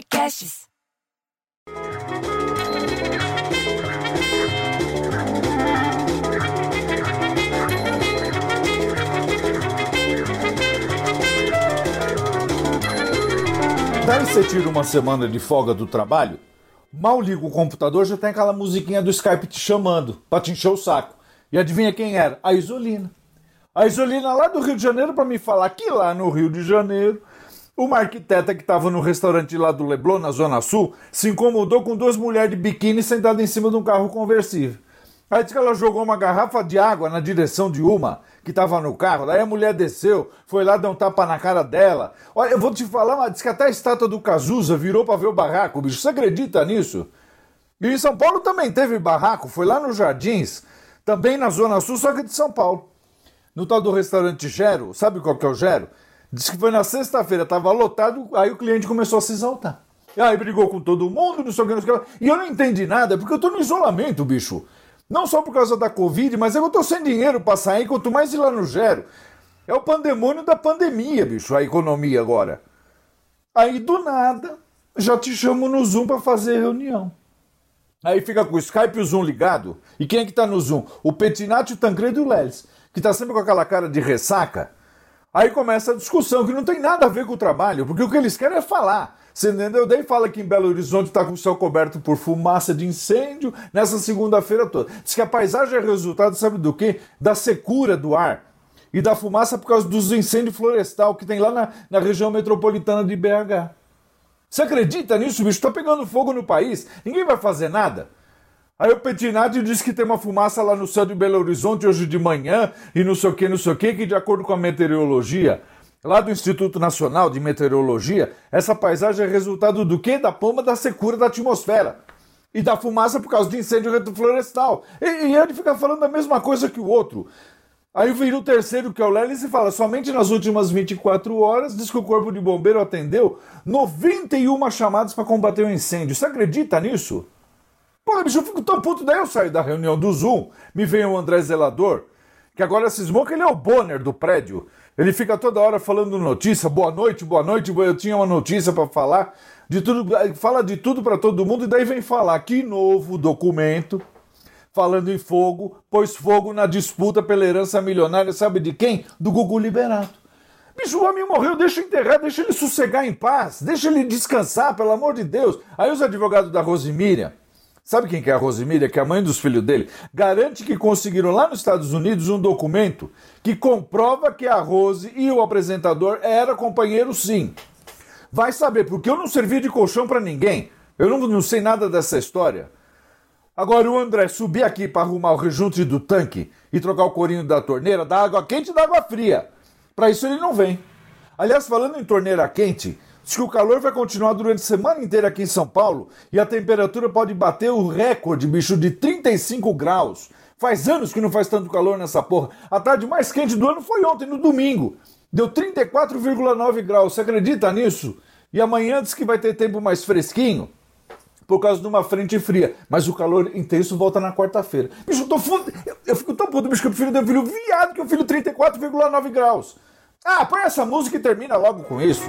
podcasts. Daí você tira uma semana de folga do trabalho, mal liga o computador, já tem aquela musiquinha do Skype te chamando pra te encher o saco. E adivinha quem era? A Isolina. A Isolina lá do Rio de Janeiro para me falar que lá no Rio de Janeiro, uma arquiteta que estava no restaurante lá do Leblon, na Zona Sul, se incomodou com duas mulheres de biquíni sentadas em cima de um carro conversível. Aí disse que ela jogou uma garrafa de água na direção de uma que estava no carro. Daí a mulher desceu, foi lá dar um tapa na cara dela. Olha, eu vou te falar, mas diz que até a estátua do Cazuza virou para ver o barraco, bicho. Você acredita nisso? E em São Paulo também teve barraco, foi lá nos Jardins, também na Zona Sul, só que de São Paulo. No tal do restaurante Gero, sabe qual que é o Gero? Diz que foi na sexta-feira, estava lotado, aí o cliente começou a se exaltar. Aí brigou com todo mundo, não sei o que, não sei o que. E eu não entendi nada, porque eu tô no isolamento, bicho. Não só por causa da Covid, mas eu tô sem dinheiro pra sair, quanto mais ir lá no Gero. É o pandemônio da pandemia, bicho, a economia agora. Aí do nada, já te chamo no Zoom para fazer reunião. Aí fica com o Skype e o Zoom ligado. E quem é que tá no Zoom? O Petinati, o Tancredo e o Lelis, que tá sempre com aquela cara de ressaca. Aí começa a discussão, que não tem nada a ver com o trabalho, porque o que eles querem é falar. Você entendeu? Daí fala que em Belo Horizonte está com o céu coberto por fumaça de incêndio nessa segunda-feira toda. Diz que a paisagem é resultado, sabe do quê? Da secura do ar e da fumaça por causa dos incêndios florestal que tem lá na, na região metropolitana de BH. Você acredita nisso, bicho? Está pegando fogo no país, ninguém vai fazer nada. Aí o Petinati diz que tem uma fumaça lá no céu de Belo Horizonte hoje de manhã e não sei o que, não sei o que, que de acordo com a meteorologia lá do Instituto Nacional de Meteorologia, essa paisagem é resultado do quê? Da pomba da secura da atmosfera. E da fumaça por causa de incêndio florestal. E, e ele fica falando a mesma coisa que o outro. Aí vem o terceiro, que é o Lelis, e fala: somente nas últimas 24 horas, diz que o Corpo de Bombeiro atendeu 91 chamadas para combater o incêndio. Você acredita nisso? Pô, bicho, eu fico tão puto. Daí eu saio da reunião do Zoom, me vem o André Zelador, que agora cismou que ele é o Bonner do prédio. Ele fica toda hora falando notícia, boa noite, boa noite, eu tinha uma notícia para falar, de tudo, fala de tudo para todo mundo e daí vem falar que novo documento falando em fogo, pôs fogo na disputa pela herança milionária, sabe de quem? Do Gugu Liberato. Bicho, o homem morreu, deixa enterrar, deixa ele sossegar em paz, deixa ele descansar, pelo amor de Deus. Aí os advogados da Rosemíria, Sabe quem que é a Rosemília, que é a mãe dos filhos dele? Garante que conseguiram lá nos Estados Unidos um documento que comprova que a Rose e o apresentador eram companheiros sim. Vai saber, porque eu não servi de colchão para ninguém. Eu não, não sei nada dessa história. Agora o André subir aqui para arrumar o rejunte do tanque e trocar o corinho da torneira, da água quente e da água fria. Para isso ele não vem. Aliás, falando em torneira quente, Diz que o calor vai continuar durante a semana inteira aqui em São Paulo e a temperatura pode bater o recorde, bicho, de 35 graus. Faz anos que não faz tanto calor nessa porra. A tarde mais quente do ano foi ontem, no domingo. Deu 34,9 graus. Você acredita nisso? E amanhã diz que vai ter tempo mais fresquinho por causa de uma frente fria. Mas o calor intenso volta na quarta-feira. Bicho, eu tô fundo. Eu, eu, fico tão puto, bicho, que eu prefiro ter um filho viado que um filho 34,9 graus. Ah, põe essa música e termina logo com isso.